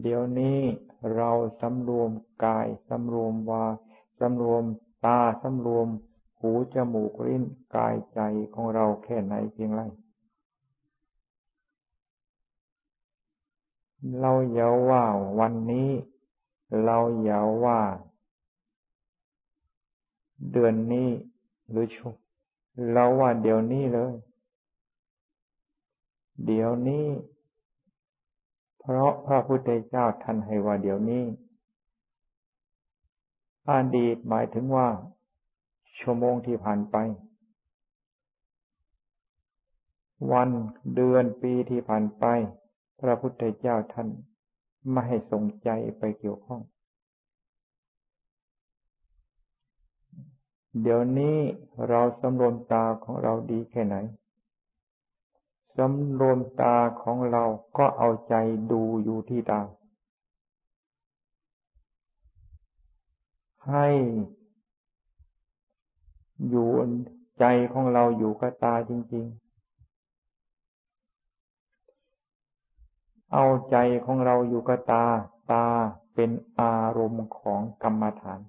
เดี๋ยวนี้เราสำรวมกายสำรวมวาสำรวมตาสำรวม หูจมูกลิ้นกายใจของเราแค่ไหนเพียงไรเราอย่าว่าวันนี้ เราอย่าว่า เดือนนี้หรือช่วงเราว่าเดี๋ยวนี้เลย เดี๋ยวนี้ เพราะพระพุทธเจ้าท่านให้ว่าเดี๋ยวนี้อดีตหมายถึงว่า ชั่วโมงที่ผ่านไป วันเดือนปีที่ผ่านไป พระพุทธเจ้าท่านไม่ให้สงใจไปเกี่ยวข้อง เดี๋ยวนี้เราสำรวมตาของเราดีแค่ไหน สำรวมตาของเราก็เอาใจดูอยู่ที่ตา ให้อยู่ใจของเราอยู่กับตาจริง ๆ เอาใจของเราอยู่กับตา ตาเป็นอารมณ์ของกรรมฐาน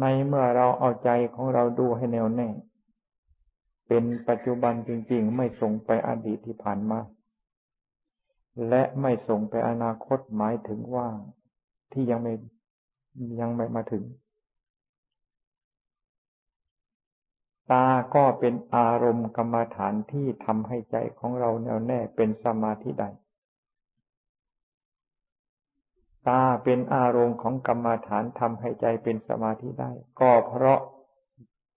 ในเมื่อเราเอาใจของเราดูให้แน่วแน่ เป็นปัจจุบันจริง ๆ ไม่ส่งไปอดีตที่ผ่านมา และไม่ส่งไปอนาคตหมายถึงว่าที่ยังไม่ยังไม่มาถึง ตาก็เป็นอารมณ์กรรมฐานที่ทำให้ใจของเราแน่วแน่เป็นสมาธิได้ตาเป็นอารมณ์ของกรรมฐานทำให้ใจเป็นสมาธิได้ ก็เพราะ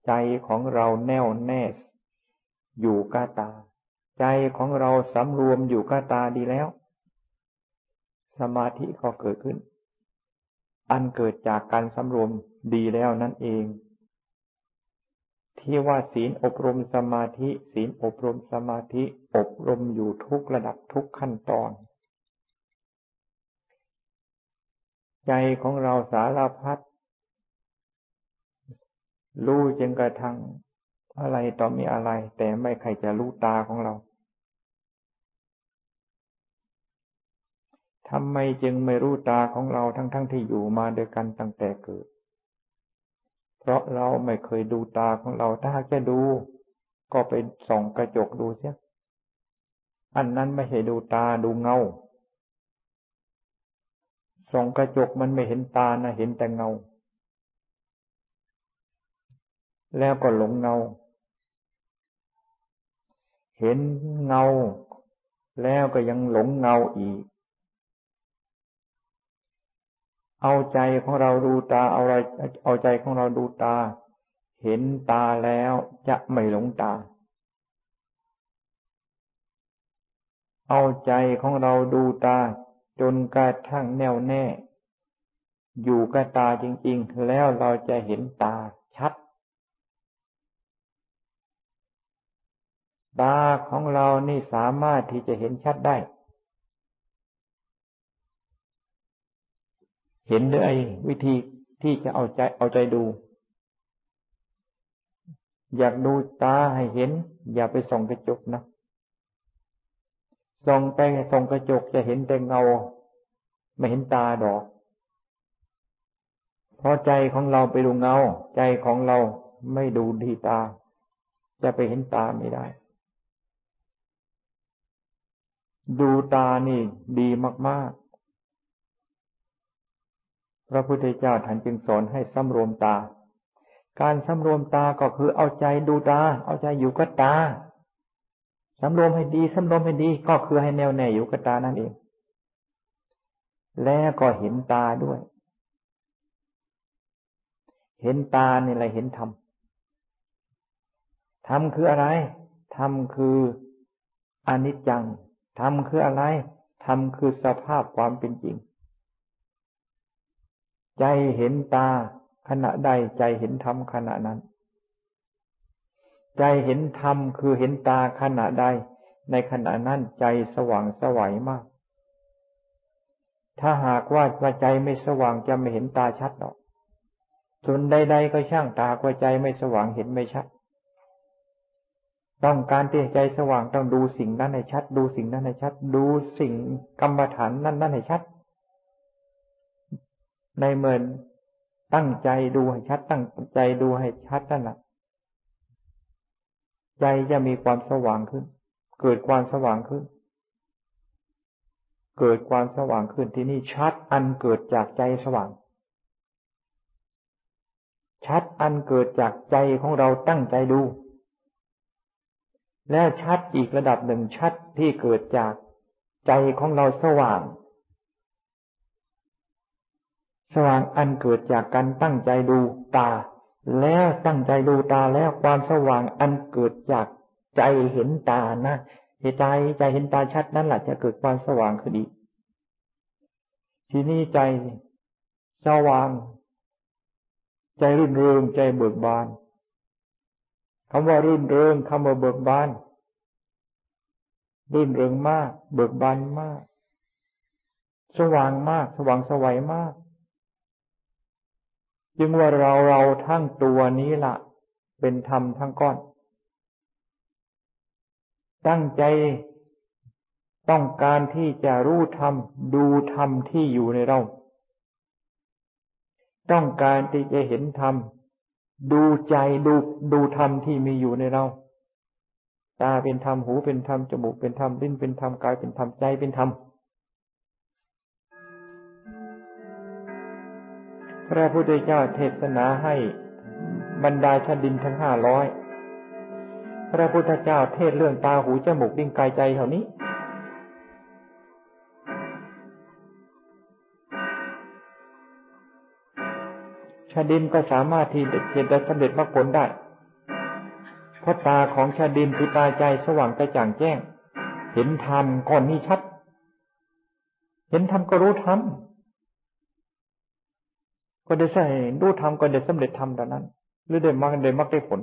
ใจของเราแน่วแน่ อยู่กับตา ใจของเราสำรวมอยู่กับตาดีแล้ว สมาธิก็เกิดขึ้น อันเกิดจากการสำรวมดีแล้วนั่นเอง ที่ว่าศีลอบรมสมาธิ ศีลอบรมสมาธิ อบรมอยู่ทุกระดับทุกขั้นตอน ใจของเราสารพัดรู้จนกระทั่ง อะไรต่อมีอะไร แต่ไม่ใครจะรู้ตาของเราทำไมจึงไม่รู้ตาของเราทั้งๆทที่อยู่มาด้วยกันตั้งแต่เกิด เพราะเราไม่เคยดูตาของเราถ้าจะดู ก็ไปส่องกระจกดูเสียอันนั้นไม่ใช่ดูตาดูเงาส่องกระจกมันไม่เห็นตานะเห็นแต่เงา แล้วก็หลงเงา เห็นเงา แล้วก็ยังหลงเงาอีก เอาใจของเราดูตาเอาอะไรเอาใจของเราดูตา เห็นตาแล้วจะไม่หลงตา เอาใจของเราดูตา จนกระทั่งแน่วแน่ อยู่กับตาจริง ๆ แล้วเราจะเห็นตาชัด ตาของเรานี่สามารถที่จะเห็นชัดได้ เห็นด้วยวิธีที่จะเอาใจเอาใจดู อยากดูตาให้เห็น อย่าไปส่องกระจกนะส่องไปส่องกระจกจะเห็นแต่เงา ไม่เห็นตาดอกเพราะใจของเราไปดูเงา ใจของเราไม่ดูที่ตา จะไปเห็นตาไม่ได้ ดูตานี่ดีมากพระพุทธเจ้าท่านจึงสอนให้สำรวมตา การสำรวมตาก็คือเอาใจดูตา เอาใจอยู่กับตาสำรวมให้ดีสำรวมให้ดีก็คือให้แน่วแน่อยู่กับตานั่นเอง แล้วก็เห็นตาด้วย เห็นตานี่อะไรเห็นธรรมธรรมคืออะไรธรรมคืออนิจจัง ธรรมคืออะไร ธรรมคือสภาพความเป็นจริง ใจเห็นตาขณะใดใจเห็นธรรมขณะนั้น ใจเห็นธรรมคือเห็นตาขณะใด ในขณะนั้นใจสว่างสวัยมาก ถ้าหากว่าใจไม่สว่างจะไม่เห็นตาชัดหรอกส่วนใดๆก็ช่างตากว่าใจไม่สว่างเห็นไม่ชัด ต้องการที่ใจสว่างต้องดูสิ่งนั้นให้ชัด ดูสิ่งนั้นให้ชัด ดูสิ่งกรรมฐานนั้นนั้นให้ชัด ในเมื่อตั้งใจดูให้ชัด ตั้งใจดูให้ชัดนั่นแหละใจจะมีความสว่างขึ้น เกิดความสว่างขึ้น เกิดความสว่างขึ้นที่นี่ชัดอันเกิดจากใจสว่าง ชัดอันเกิดจากใจของเราตั้งใจดู และชัดอีกระดับหนึ่งชัดที่เกิดจากใจของเราสว่าง สว่างอันเกิดจากการตั้งใจดูตา แล้วตั้งใจดูตาแล้วความสว่างอันเกิดจากใจเห็นตานะใจใจเห็นตาชัดนั่นแหละจะเกิดความสว่างขึ้นอีกทีนี้ใจสว่าง ใจรื่นเริงใจเบิกบาน คำว่ารื่นเริงคำว่าเบิกบาน รื่นเริงมาก เบิกบานมาก สว่างมาก สว่างสวัยมาก จึงว่าเราเราทั้งตัวนี้ละ่ะ เป็นธรรมทั้งก้อน ตั้งใจต้องการที่จะรู้ธรรม ดูธรรมที่อยู่ในเรา ต้องการที่จะเห็นธรรม ดูใจดูดูธรรมที่มีอยู่ในเรา ตาเป็นธรรมหูเป็นธรรมจมูกเป็นธรรมลิ้นเป็นธรรมกายเป็นธรรมใจเป็นธรรมพระพุทธเจ้าเทศนาให้บรรดาชนดินทั้งห้าร้อย พระพุทธเจ้าเทศเรื่องตาหูจมูกลิ้นกายใจเท่านี้ ชาดินก็สามารถที่จะสำเร็จมรรคผลได้ เพราะตาของชาดินคือตาใจสว่างกระจ่างแจ้ง เห็นธรรมก่อนนี้ชัด เห็นธรรมก็รู้ธรรมก็ได้ใส่รู้ธรรมก็ได้สำเร็จธรรมตอนนั้น หรือได้มรรคได้มรรคได้ผล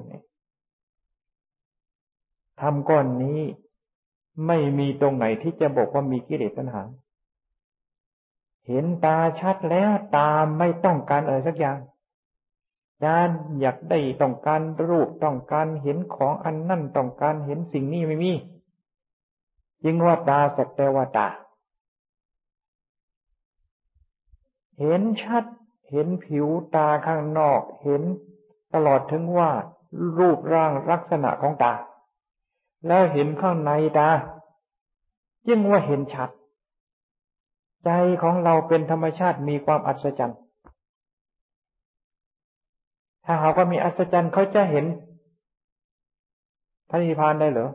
ธรรมก้อนนี้ไม่มีตรงไหนที่จะบอกว่ามีกิเลสปัญหา เห็นตาชัดแล้วตาไม่ต้องการอะไรสักอย่าง การอยากได้ต้องการรูปต้องการเห็นของอันนั่นต้องการเห็นสิ่งนี้ไม่มีจึงว่าตาสักแต่ว่าตา เห็นชัด เห็นผิวตาข้างนอก เห็นตลอดถึงว่า รูปร่างลักษณะของตา แล้วเห็นข้างในตาจึงว่าเห็นชัด ใจของเราเป็นธรรมชาติมีความอัศจรรย์ ถ้าหากว่ามีอัศจรรย์เขาจะเห็นพระนิพพานได้เหรอ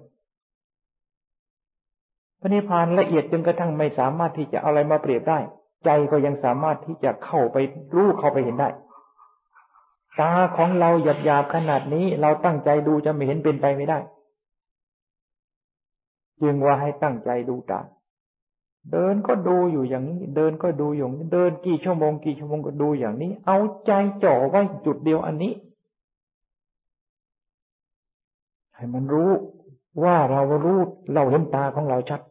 พระนิพพานละเอียดจนกระทั่งไม่สามารถที่จะเอาอะไรมาเปรียบได้ ใจก็ยังสามารถที่จะเข้าไปรู้เข้าไปเห็นได้ ตาของเราหยาบหยาบขนาดนี้ เราตั้งใจดูจะไม่เห็นเป็นไปไม่ได้ จึงว่าให้ตั้งใจดูตา เดินก็ดูอยู่อย่างนี้ เดินก็ดูอย่างนี้ เดินกี่ชั่วโมงกี่ชั่วโมงก็ดูอย่างนี้ เอาใจจ่อไว้จุดเดียวอันนี้ ให้มันรู้ว่าเรารู้เราเห็นตาของเราชัด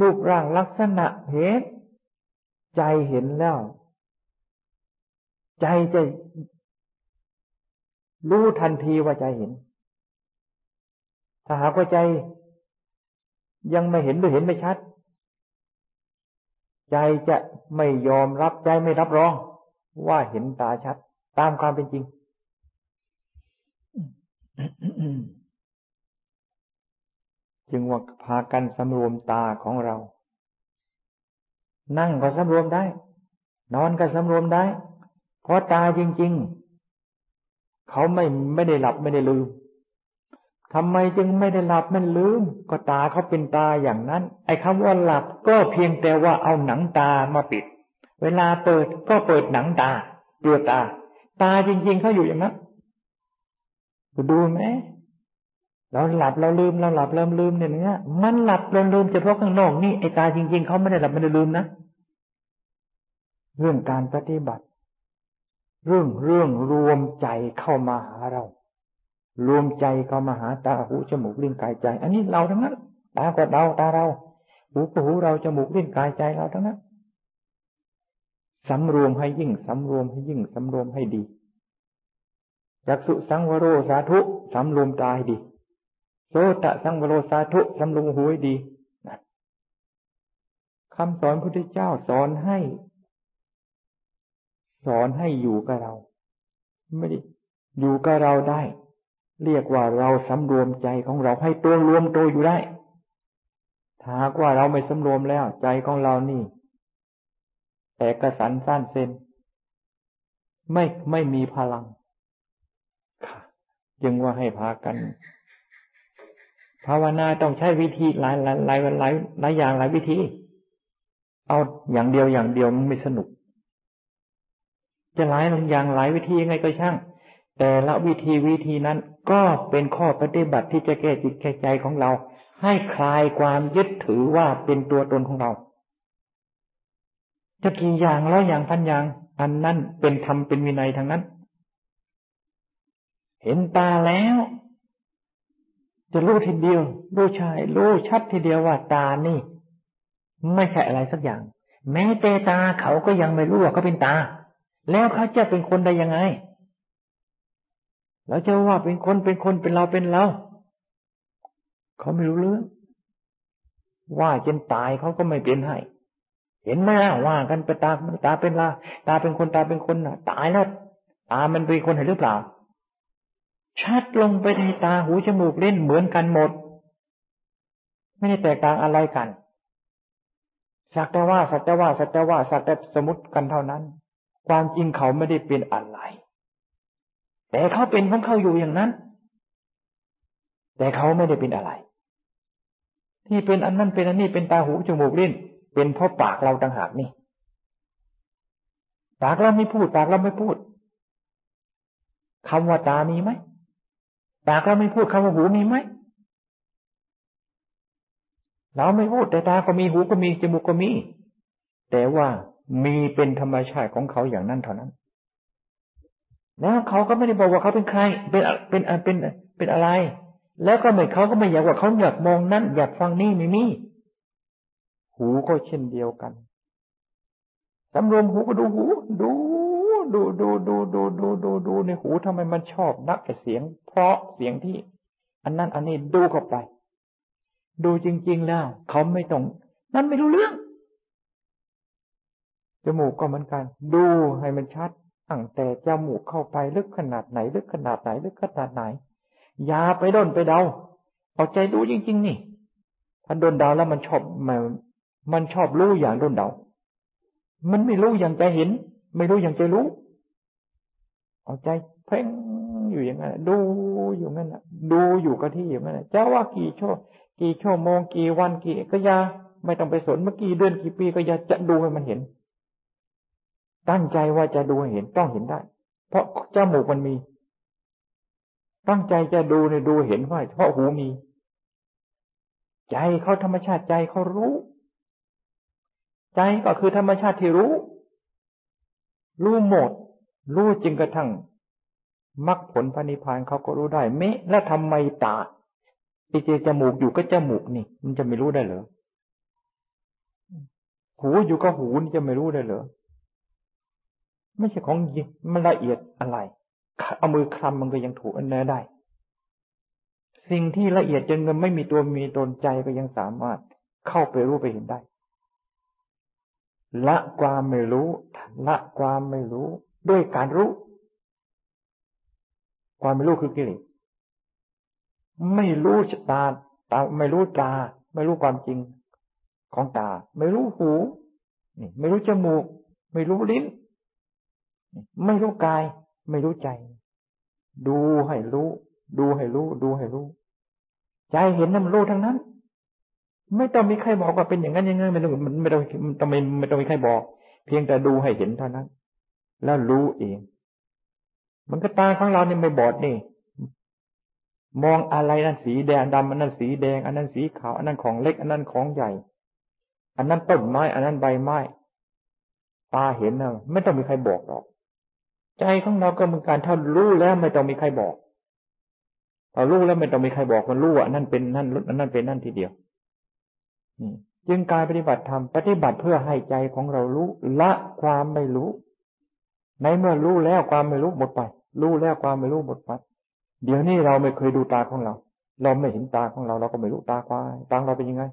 รูปร่างลักษณะเห็นใจเห็นแล้ว ใจจะรู้ทันทีว่าใจเห็น ถ้าหากว่าใจ ยังไม่เห็นหรือเห็นไม่ชัด ใจจะไม่ยอมรับใจไม่รับรอง ว่าเห็นตาชัด ตามความเป็นจริงจึงว่าพากันสำรวมตาของเรา นั่งก็สำรวมได้ นอนก็สำรวมได้ เพราะตาจริง ๆ เขาไม่ไม่ได้หลับไม่ได้ลืม ทำไมจึงไม่ได้หลับมันลืม ก็ตาเขาเป็นตาอย่างนั้น ไอ้คำว่าหลับก็เพียงแต่ว่าเอาหนังตามาปิด เวลาเปิดก็เปิดหนังตาเปลือกตา ตาจริง ๆเขาอยู่อย่างนั้นดูไหมเราหลับเราลืมเราหลับเราลืมเนี่ยเนี้ยมันหลับเราลืมเฉพาะข้างนอกนี่ไอ้ตาจริง ๆเขาไม่ได้หลับไม่ได้ลืมนะเรื่องการปฏิบัติ เรื่องเรื่องรวมใจเข้ามาหาเรา รวมใจเข้ามาหาตาหูจมูกลิ้นกายใจ อันนี้เราทั้งนั้นตาก็เราตาเราหูก็หูเราจมูกลิ้นกายใจเราทั้งนั้นสำรวมให้ยิ่งสำรวมให้ยิ่งสำรวมให้ดีจักสุสังวโรสาธุสำรวมตายดีโสตะสังวโรสาธุสำรวมหูให้ดีคำสอนพุทธเจ้าสอนให้ สอนให้อยู่กับเรา ไม่ได้อยู่กับเราได้ เรียกว่าเราสำรวมใจของเราให้ตัวรวมตัวอยู่ได้ถ้าว่าเราไม่สำรวมแล้ว ใจของเรานี่แต่กระสันสั้นเซนไม่ไม่มีพลังจึงว่าให้พากัน ภาวนาต้องใช้วิธีหลายหลายหลายหลายหลายอย่างหลายวิธี เอาอย่างเดียวอย่างเดียวมันไม่สนุก จะหลายอย่างหลายวิธียังไงก็ช่าง แต่ละวิธีวิธีนั้นก็เป็นข้อปฏิบัติที่จะแก้จิตแก้ใจของเรา ให้คลายความยึดถือว่าเป็นตัวตนของเรา จะกี่อย่างแล้วอย่างพันอย่าง อันนั้นเป็นธรรมเป็นวินัยทางนั้น เห็นตาแล้ว จะรู้ทีเดียว รู้ชายรู้ชัดทีเดียวว่าตานี่ ไม่ใช่อะไรสักอย่าง แม้แต่ตาเขาก็ยังไม่รู้ว่าเขาเป็นตา แล้วเขาจะเป็นคนได้ยังไง เราจะว่าเป็นคนเป็นคนเป็นเราเป็นเราเขาไม่รู้เรื่อง ว่าจนตายเขาก็ไม่เป็นให้ เห็นไหมว่ากันเป็นตาตาเป็นลาตาเป็นคนตาเป็นคนน่ะตายแล้วตามันเป็นคนเห็นหรือเปล่า ชัดลงไปในตาหูจมูกเล่นเหมือนกันหมด ไม่ได้แตกต่างอะไรกันสักแต่ว่าสักแต่ว่าสักแต่ว่าสักแต่สมมติกันเท่านั้น ความจริงเขาไม่ได้เป็นอะไร แต่เขาเป็นของเขาอยู่อย่างนั้น แต่เขาไม่ได้เป็นอะไร ที่เป็นอันนั้นเป็นอันนี้เป็นตาหูจมูกเล่นเป็นเพราะปากเราต่างหากนี่ ปากเราไม่พูด ปากเราไม่พูดคำว่าตามีไหมปากเราไม่พูดคำว่าหูมีไหมเราไม่พูดแต่ตาก็มีหูก็มีจมูกก็มี แต่ว่ามีเป็นธรรมชาติของเขาอย่างนั้นเท่านั้น แล้วเขาก็ไม่ได้บอกว่าเขาเป็นใคร เป็นเป็นเป็นเป็นอะไร แล้วก็ไม่เขาก็ไม่อยากว่าเขาอยากมองนั่นอยากฟังนี่ไม่มีหูก็เช่นเดียวกันสำรวมหูก็ดูหู ดูดูดูดูดูดูดูดูในหูทำไมมันชอบนักแต่เสียง เพราะเสียงที่ อันนั้นอันนี้ดูเข้าไป ดูจริง ๆ แล้วเขาไม่ต้องนั่นไม่รู้เรื่องจมูกก็เหมือนกัน ดูให้มันชัด ตั้งแต่จมูกเข้าไปลึกขนาดไหน ลึกขนาดไหน ลึกขนาดไหน อย่าไปด้นไปเดา เอาใจดูจริง ๆ นี่ถ้าโดนเดาแล้วมันชอบมันมันชอบรู้อย่างโดนเดา มันไม่รู้อย่างใจเห็น ไม่รู้อย่างใจรู้ เอาใจเพ่งอยู่อย่างนั้นดูอยู่งั้นดูอยู่กับที่อยู่งนั้นจะว่ากี่ชั่วกี่ชั่วโมงกี่วันกี่ก็ยาไม่ต้องไปสนเมื่อกี่เดือนกี่ปีก็ยาจะดูให้มันเห็น ตั้งใจว่าจะดูเห็นต้องเห็นได้ เพราะจมูกมันมี ตั้งใจจะดูเนี่ยดูเห็นว่าเพราะหูมี ใจเขาธรรมชาติใจเขารู้ ใจก็คือธรรมชาติที่รู้ รู้หมด รู้จริงกระทั่งมรรคผลพระนิพพานเขาก็รู้ได้เมะแล้วทำไมตาติเจจมูกอยู่ก็จมูกนี่ มันจะไม่รู้ได้เหรอหูอยู่ก็หูนี่จะไม่รู้ได้เหรอ ไม่ใช่ของยิมันละเอียดอะไร เอามือคลำมันก็ยังถูกอันเนื้อได้ สิ่งที่ละเอียดจนเงินไม่มีตัวมีตนใจก็ยังสามารถเข้าไปรู้ไปเห็นได้ ละความไม่รู้ละความไม่รู้ ด้วยการรู้ ความไม่รู้คือกิเลสไม่รู้ตาตาไม่รู้ตา ไม่รู้ความจริงของตา ไม่รู้หูนี่ไม่รู้จมูก ไม่รู้ลิ้น ไม่รู้กาย ไม่รู้ใจ ดูให้รู้ ดูให้รู้ ดูให้รู้ ใจเห็นนั่นมันรู้ทั้งนั้น ไม่ต้องมีใครบอกว่าเป็นอย่างนั้นอย่างนั้นไม่ต้องไม่ต้องต้องไม่ไม่ต้องมีใครบอก เพียงแต่ดูให้เห็นเท่านั้น แล้วรู้เอง มันก็ตาของเราเนี่ยไม่บอดนี่มองอะไรนั่นสีแดงดำอันนั้นสีแดง อันนั้นสีขาว อันนั้นของเล็ก อันนั้นของใหญ่ อันนั้นต้นไม้ อันนั้นใบไม้ ตาเห็นนะไม่ต้องมีใครบอกหรอก ใจของเราก็เหมือนกันถ้ารู้แล้วไม่ต้องมีใครบอกพอรู้แล้วไม่ต้องมีใครบอกมันรู้ว่านั่นเป็นนั่นนั่นเป็นนั่นทีเดียวจึงการปฏิบัติธรรมปฏิบัติเพื่อให้ใจของเรารู้ละความไม่รู้ ในเมื่อรู้แล้วความไม่รู้หมดไป รู้แล้วความไม่รู้หมดไปเดี๋ยวนี้เราไม่เคยดูตาของเรา เราไม่เห็นตาของเรา เราก็ไม่รู้ตาควายตาเราเป็นยังไง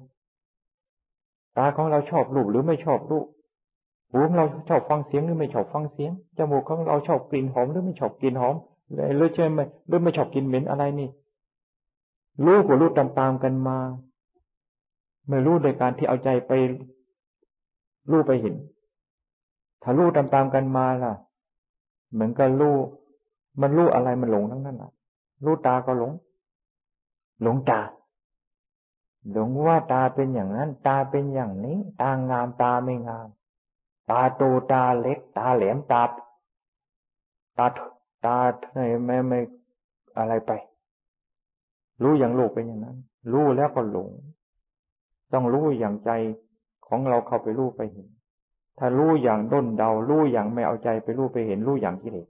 ตาของเราชอบรูปหรือไม่ชอบรูป หูของเราชอบฟังเสียงหรือไม่ชอบฟังเสียง จมูกของเราชอบกลิ่นหอมหรือไม่ชอบกลิ่นหอมหรือใช่ไหมหรือไม่ชอบกลิ่นเหม็นอะไรนี่ รู้กับรู้ตามๆกันมา ไม่รู้โดยการที่เอาใจไปรู้ไปเห็น ถ้ารู้ตามๆกันมาล่ะ เหมือนกับรู้ มันรู้อะไรมันหลงทั้งนั้นอะ รู้ตาก็หลง หลงตา หลงว่าตาเป็นอย่างนั้น ตาเป็นอย่างนี้ ตางามตาไม่งาม ตาโตตาเล็ก ตาแหลมตาตาตาไม่ไม่ไม่อะไรไป รู้อย่างโลกเป็นอย่างนั้น รู้แล้วก็หลง ต้องรู้อย่างใจของเราเข้าไปรู้ไปเห็น ถ้ารู้อย่างด้นเดา รู้อย่างไม่เอาใจไปรู้ไปเห็น รู้อย่างกิเลส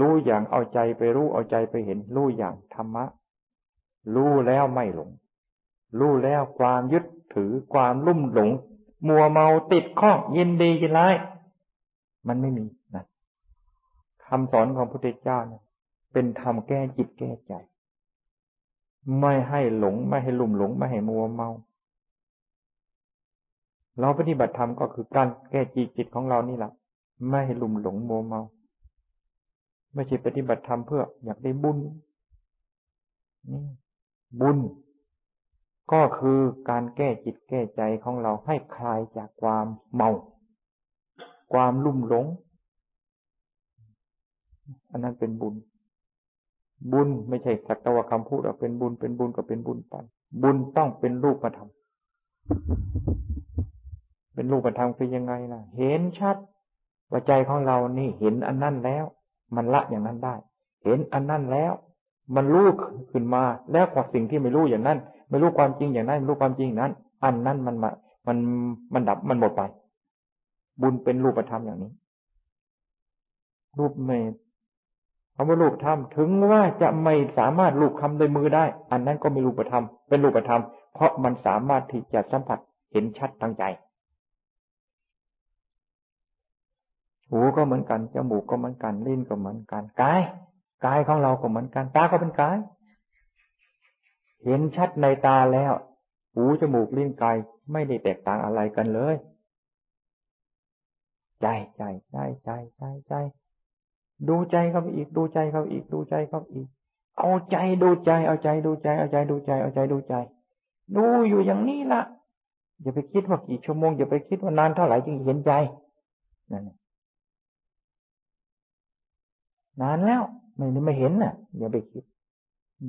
รู้อย่างเอาใจไปรู้เอาใจไปเห็น รู้อย่างธรรมะ รู้แล้วไม่หลง รู้แล้วความยึดถือความลุ่มหลง มัวเมาติดข้องยินดียินร้าย มันไม่มีนะคำสอนของพระพุทธเจ้าเนี่ยเป็นธรรมแก้จิตแก้ใจ ไม่ให้หลง ไม่ให้ลุ่มหลง ไม่ให้มัวเมา เราปฏิบัติธรรมก็คือการแก้จิตจิตของเรานี่แหละไม่ให้ลุ่มหลงมัวเมา ไม่ใช่ปฏิบัติธรรมเพื่ออยากได้บุญนี่บุญ ก็คือการแก้จิตแก้ใจของเราให้คลายจากความเมา ความลุ่มหลง อันนั้นเป็นบุญ บุญไม่ใช่สักตะวคำพูดว่าเป็นบุญเป็นบุญก็เป็นบุญไป บุญต้องเป็นรูปธรรม เป็นรูปธรรมคือยังไงล่ะ เห็นชัดว่าใจของเรานี่เห็นอันนั้นแล้ว มันละอย่างนั้นได้ เห็นอันนั้นแล้ว มันรู้ขึ้นมาแล้วกว่าสิ่งที่ไม่รู้อย่างนั้น ไม่รู้ความจริงอย่างนั้นไม่รู้ความจริงนั้น อันนั้นมันมามันมันดับมันหมดไป บุญเป็นรูปธรรมอย่างนี้ รูปเมตคำว่ารูปธรรมถึงว่าจะไม่สามารถรูปคำโดยมือได้ อันนั้นก็มีรูปธรรม เป็นรูปธรรม เพราะมันสามารถที่จะสัมผัสเห็นชัดตั้งใจ หูก็เหมือนกันจมูกก็เหมือนกันลิ้นก็เหมือนกันกาย กายของเราก็เหมือนกัน ตาก็เป็นกาย เห็นชัดในตาแล้ว หูจมูกลิ้นกายไม่ได้แตกต่างอะไรกันเลย ใจใจใจใจใจใจ ดูใจเขาอีก ดูใจเขาอีกดูใจเขาอีก เอาใจดูใจ เอาใจดูใจ เอาใจดูใจ เอาใจดูใจ ดูอยู่อย่างนี้ละอย่าไปคิดว่ากี่ชั่วโมงอย่าไปคิดว่านานเท่าไหร่จึงเห็นใจนั่นนานแล้ว ไม่ไม่เห็นน่ะอย่าไปคิด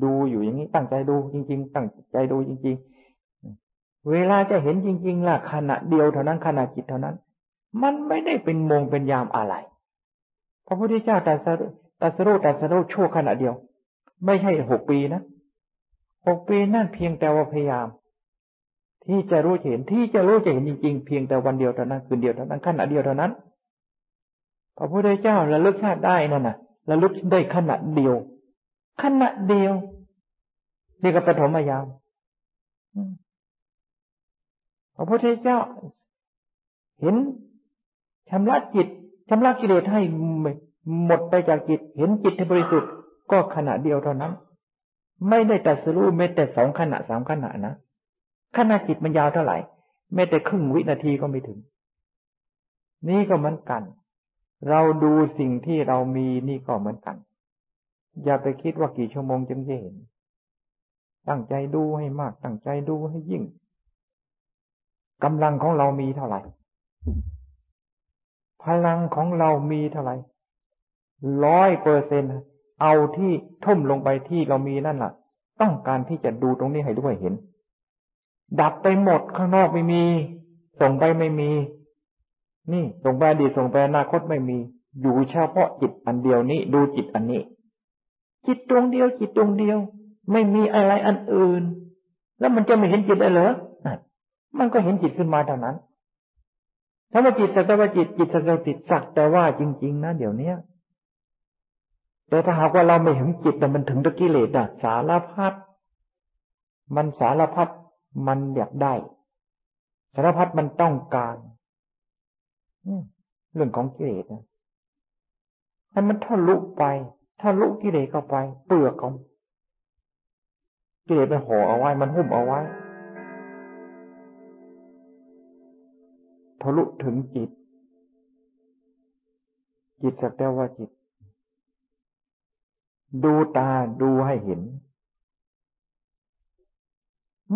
ดูอยู่อย่างนี้ตั้งใจดูจริง ๆ ตั้งใจดูจริง ๆ เวลาจะเห็นจริง ๆล่ะขณะเดียวเท่านั้นขณะจิตเท่านั้น มันไม่ได้เป็นโมงเป็นยามอะไรพระพุทธเจ้าตรัสรู้ตรัสรู้ตรัสรู้ชั่วขณะเดียว ไม่ใช่หกปีนะหกปีนั่นเพียงแต่ว่าพยายาม ที่จะรู้เห็นที่จะรู้จะเห็นจริง ๆ เพียงแต่วันเดียวเท่านั้นคืนเดียวเท่านั้นขณะเดียวเท่านั้นพระพุทธเจ้าระลึกชาติได้นั่นน่ะ ระลึกได้ขณะเดียว ขณะเดียว นี่ก็ปฐมยามพระพุทธเจ้า เห็นชำระจิตชำระกิเลสให้หมดไปจากจิต เห็นจิตที่บริสุทธิ์ก็ขณะเดียวเท่านั้น ไม่ได้แต่สรู้แม้แต่สองขณะสามขณะนะขณะจิตมันยาวเท่าไหร่แม้แต่ครึ่งวินาทีก็ไม่ถึง นี่ก็เหมือนกัน เราดูสิ่งที่เรามีนี่ก็เหมือนกัน อย่าไปคิดว่ากี่ชั่วโมงจึงจะเห็น ตั้งใจดูให้มาก ตั้งใจดูให้ยิ่งกำลังของเรามีเท่าไหร่ พลังของเรามีเท่าไหร่ร้อยเปอร์เซ็นเอาที่ทุ่มลงไปที่เรามีนั่นแหละต้องการที่จะดูตรงนี้ให้ด้วยเห็น ดับไปหมดข้างนอกไม่มี ส่งไปไม่มี นี่ส่งไปอดีตส่งไปอนาคตไม่มี อยู่เฉพาะจิตอันเดียวนี้ ดูจิตอันนี้ จิตดวงเดียว จิตดวงเดียว ไม่มีอะไรอันอื่น แล้วมันจะไม่เห็นจิตได้เหรอมันก็เห็นจิตขึ้นมาเท่านั้นถ้าว่าจิตสักแต่ว่าจิตจิตสักแต่ติดสักแต่ว่าจริง ๆ นะเดี๋ยวเนี้ยแต่ถ้าหากว่าเราไม่เห็นจิตแต่มันถึงตะกิเลสอะสารพัดมันสารพัดมันอยากได้ สารพัดมันต้องการ เรื่องของกิเลสให้มันทะลุไปทะลุกิเลสเข้าไป เปลือกของกิเลสมันห่อเอาไว้ มันหุ้มเอาไว้ทะลุถึงจิต จิตสักแต่ว่าจิต ดูตาดูให้เห็น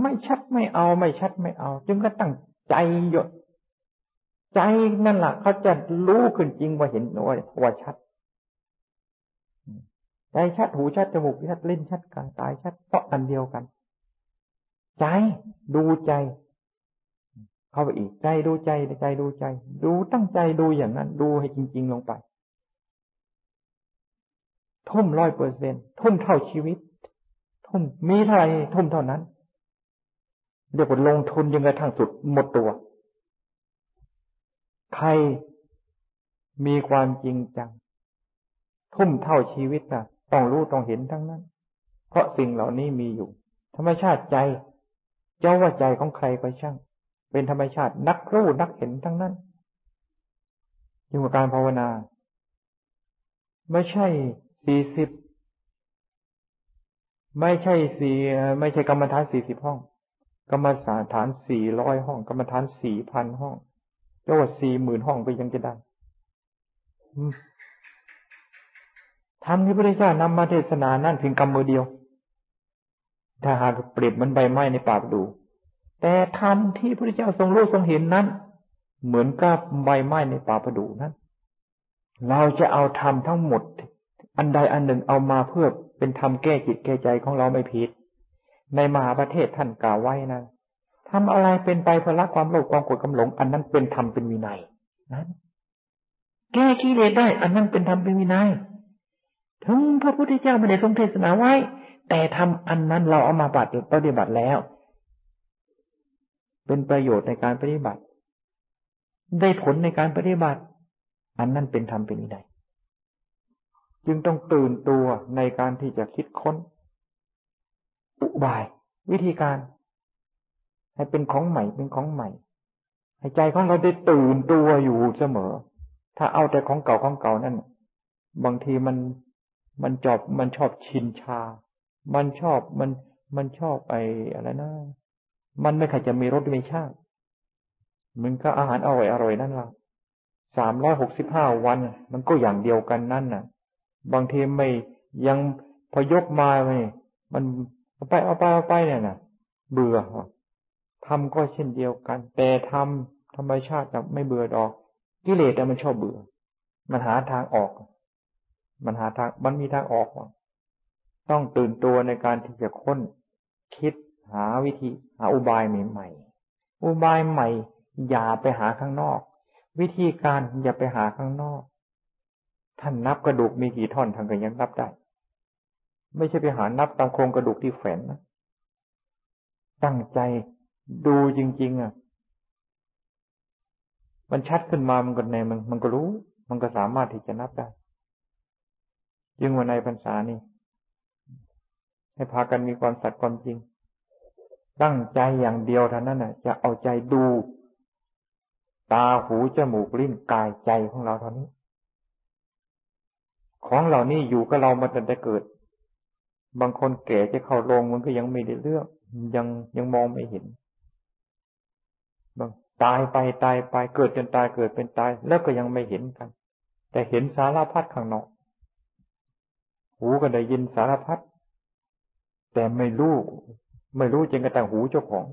ไม่ชัดไม่เอา ไม่ชัดไม่เอา จึงก็ตั้งใจหยด ใจนั่นแหละเขาจะรู้ขึ้นจริงว่าเห็นว่าว่าชัดใจชัดหูชัดจมูกชัดลิ้นชัดกายตายชัดเพราะอันเดียวกัน ใจดูใจ เข้าไปอีกใจดูใจใจดูใจ ดูตั้งใจดูอย่างนั้น ดูให้จริง ๆ ลงไปทุ่มร้อยเปอร์เซ็นทุ่มเท่าชีวิต ทุ่มมีเท่าไรทุ่มเท่านั้นเรียว่าลงทุนยังไงทางสุดหมดตัว ใครมีความจริงจัง ทุ่มเท่าชีวิตนะต้องรู้ต้องเห็นทั้งนั้น เพราะสิ่งเหล่านี้มีอยู่ ธรรมชาติใจ เจ้าว่าใจของใครก็ช่าง เป็นธรรมชาตินักรู้นักเห็นทั้งนั้นยิ่กว่าการภาวนา ไม่ใช่สี่สิบไม่ใช่สี่ไม่ใช่กรรมฐานสี่สิบห้อง กรรมฐานสี่ร้อยห้อง กรรมฐานสี่พันห้อง เจ้าว่าสี่หมื่นห้องไปยังจะได้ทำที่พระเจ้านำมาเทศนานั่นเพียงกรรมมือเดียว ถ้าหากเปรียบมันใบไม้ในป่าดู แต่ธรรมที่พระเจ้าทรงรู้ทรงเห็นนั้น เหมือนกับใบไม้ในป่าประดูนั้น เราจะเอาธรรมทั้งหมด อันใดอันหนึ่งเอามาเพื่อเป็นธรรมแก้จิตแก้ใจของเราไม่ผิด ในมหาประเทศท่านกล่าวไว้นะ ทำอะไรเป็นไปเพื่อละความโลภความโกรธความหลง อันนั้นเป็นธรรมเป็นวินัยนั้นแก้กิเลสได้ อันนั้นเป็นธรรมเป็นวินัยถึงพระพุทธเจ้าไม่ได้ทรงเทศนาไว้ แต่ทำอันนั้นเราเอามาปฏิบัติแล้ว เป็นประโยชน์ในการปฏิบัติ ได้ผลในการปฏิบัติ อันนั้นเป็นธรรมเป็นวินัยจึงต้องตื่นตัวในการที่จะคิดค้น อุบาย วิธีการ ให้เป็นของใหม่เป็นของใหม่ให้ใจของเราได้ตื่นตัวอยู่เสมอ ถ้าเอาแต่ของเก่าของเก่านั่นบางทีมันมันจอบมันชอบชินชา มันชอบมันมันชอบไปอะไรนะ มันไม่เคยจะมีรสมีชาติมันก็อาหารอร่อยอร่อยนั่นละสามร้อยหกสิบห้าวัน มันก็อย่างเดียวกันนั่นน่ะ บางทีไม่ยังพอยกมาไม่มันเอาไปเอาไปเอาไปเนี่ยนะเบื่อ ทำก็เช่นเดียวกัน แต่ทำธรรมชาติไม่เบื่อดอก กิเลสแต่มันชอบเบื่อ มันหาทางออก มันหาทางมันมีทางออก ต้องตื่นตัวในการที่จะค้น คิดหาวิธี หาอุบายใหม่ๆอุบายใหม่ อย่าไปหาข้างนอก วิธีการอย่าไปหาข้างนอก ท่านนับกระดูกมีกี่ท่อนท่างกันยังนับได้ ไม่ใช่ไปหานับตามโครงกระดูกที่แฝงนะตั้งใจ ดูจริง ๆ อะ มันชัดขึ้นมามันก็ในมันมันก็รู้ มันก็สามารถที่จะนับได้ยิ่งวันในพรรษานี้ให้พากันมีความสัตย์ความจริง ตั้งใจอย่างเดียวเท่านั้นน่ะ จะเอาใจดู ตาหูจมูกลิ้นกายใจของเราเท่านี้ ของเหล่านี้อยู่กับเรามาตั้งแต่เกิด บางคนแก่จะเข้าลงมันก็ยังไม่ได้เลือกยังยังมองไม่เห็น บางตายไปตายไปเกิดจนตายเกิดเป็นตาย แล้วก็ยังไม่เห็นกัน แต่เห็นสารพัดข้างนอก หูก็ได้ยินสารพัดแต่ไม่รู้ไม่รู้จริงกระทั่งหูเจ้าของ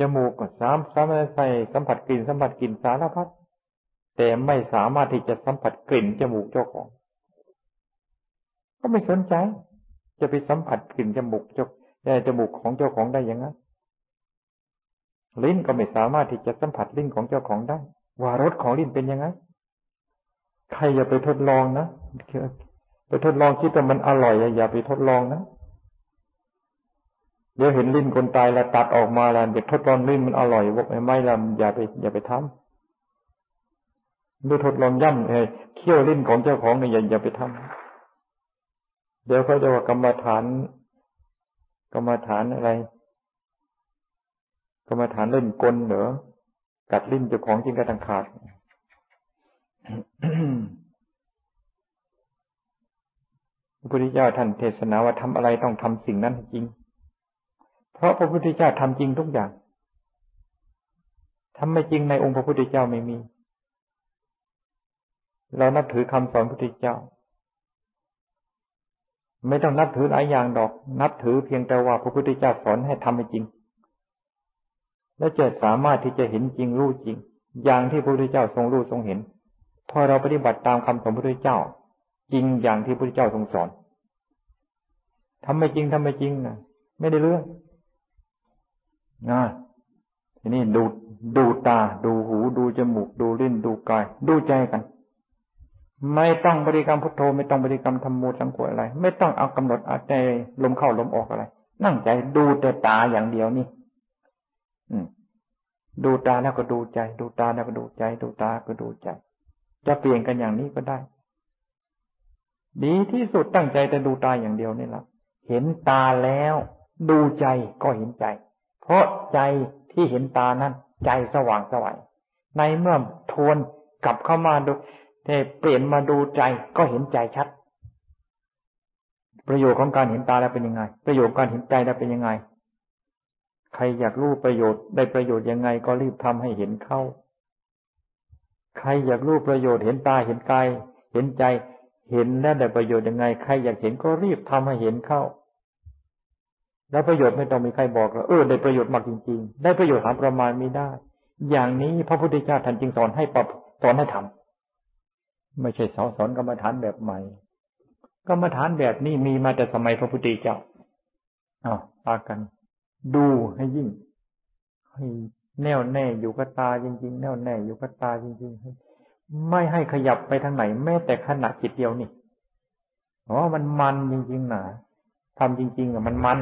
จมูกก็สามสามารถใส่สัมผัสกลิ่นสัมผัสกลิ่นสารพัดแต่ไม่สามารถที่จะสัมผัสกลิ่นจมูกเจ้าของ ก็ไม่สนใจ จะไปสัมผัสกลิ่นจมูกเจ้าจมูกของเจ้าของได้ยังไง ลิ้นก็ไม่สามารถที่จะสัมผัสลิ้นของเจ้าของได้ ว่ารสของลิ้นเป็นยังไง ใครอย่าไปทดลองนะไปทดลองคิดว่ามันอร่อยอย่าไปทดลองนะเดี๋ยวเห็นลิ้นคนตายแล้วตัดออกมาแล้วเดี๋ยวทดลองลิ้นมันอร่อยบอกไม่ละอย่าไป อย่าไปทำดูทดลองย่ำเอ้เคี่ยวลิ้นของเจ้าของเนี่ยอย่าอย่าไปทำเดี๋ยวเขาจะว่ากรรมฐาน กรรมฐานอะไร รรมฐานเล่นกลเหรอกัดลิ้นเจ้าของจริงกระตังขาดพระพุทธเจ้าท่านเทศนาว่าทำอะไรต้องทำสิ่งนั้นจริง เพราะพระพุทธเจ้าทำจริงทุกอย่างทำไม่จริงในองค์พระพุทธเจ้าไม่มี เรานับถือคำสอนพระพุทธเจ้า ไม่ต้องนับถือหลายอย่างดอก นับถือเพียงแต่ว่าพระพุทธเจ้าสอนให้ทำให้จริง และจะสามารถที่จะเห็นจริงรู้จริง อย่างที่พระพุทธเจ้าทรงรู้ทรงเห็น พอเราปฏิบัติตามคำสอนพระพุทธเจ้า จริงอย่างที่พระพุทธเจ้าทรงสอนทำไม่จริงทำไม่จริงนะไม่ได้เรื่องนะทีนี้ดูดูตา ดูหู ดูจมูก ดูลิ้น ดูกาย ดูใจกัน ไม่ต้องบริกรรมพุทโธ ไม่ต้องบริกรรมธรรมโมสังโฆอะไร ไม่ต้องเอากำหนดอาใจลมเข้าลมออกอะไร นั่งใจดูแต่ตาอย่างเดียวนี่ ดูตาแล้วก็ดูใจ ดูตาแล้วก็ดูใจ ดูตาก็ดูใจ จะเปลี่ยนกันอย่างนี้ก็ได้ ดีที่สุดตั้งใจแต่ดูตาอย่างเดียวนี่แหละเห็นตาแล้ว ดูใจก็เห็นใจ เพราะใจที่เห็นตานั้นใจสว่างสวัยในเมื่อทวนกลับเข้ามาดูแต่เปลี่ยนมาดูใจก็เห็นใจชัด ประโยชน์ของการเห็นตาแล้วเป็นยังไง ประโยชน์การเห็นใจแล้วเป็นยังไง ใครอยากรู้ประโยชน์ได้ประโยชน์ยังไงก็รีบทำให้เห็นเข้า ใครอยากรู้ประโยชน์เห็นตาเห็นกายเห็นใจเห็นแล้วได้ประโยชน์ยังไง ใครอยากเห็นก็รีบทำให้เห็นเข้า แล้วประโยชน์ไม่ต้องมีใครบอกเราเออได้ประโยชน์มากจริง ๆ ได้ประโยชน์หาประมาณไม่ได้ อย่างนี้พระพุทธเจ้าท่านจึงสอนให้ปรับสอนให้ทำไม่ใช่สอนสอนกรรมฐานแบบใหม่กรรมฐานแบบนี้มีมาแต่สมัยพระพุทธเจ้าอ้าวตากัน ดูให้ยิ่งให้แน่วแน่อยู่กับตาจริง ๆ แน่วแน่อยู่กับตาจริงๆไม่ให้ขยับไปทางไหน แม้แต่ขณะจิตเดียวนี่อ๋อมันมันจริงๆนะทำจริง ๆอะมันมัน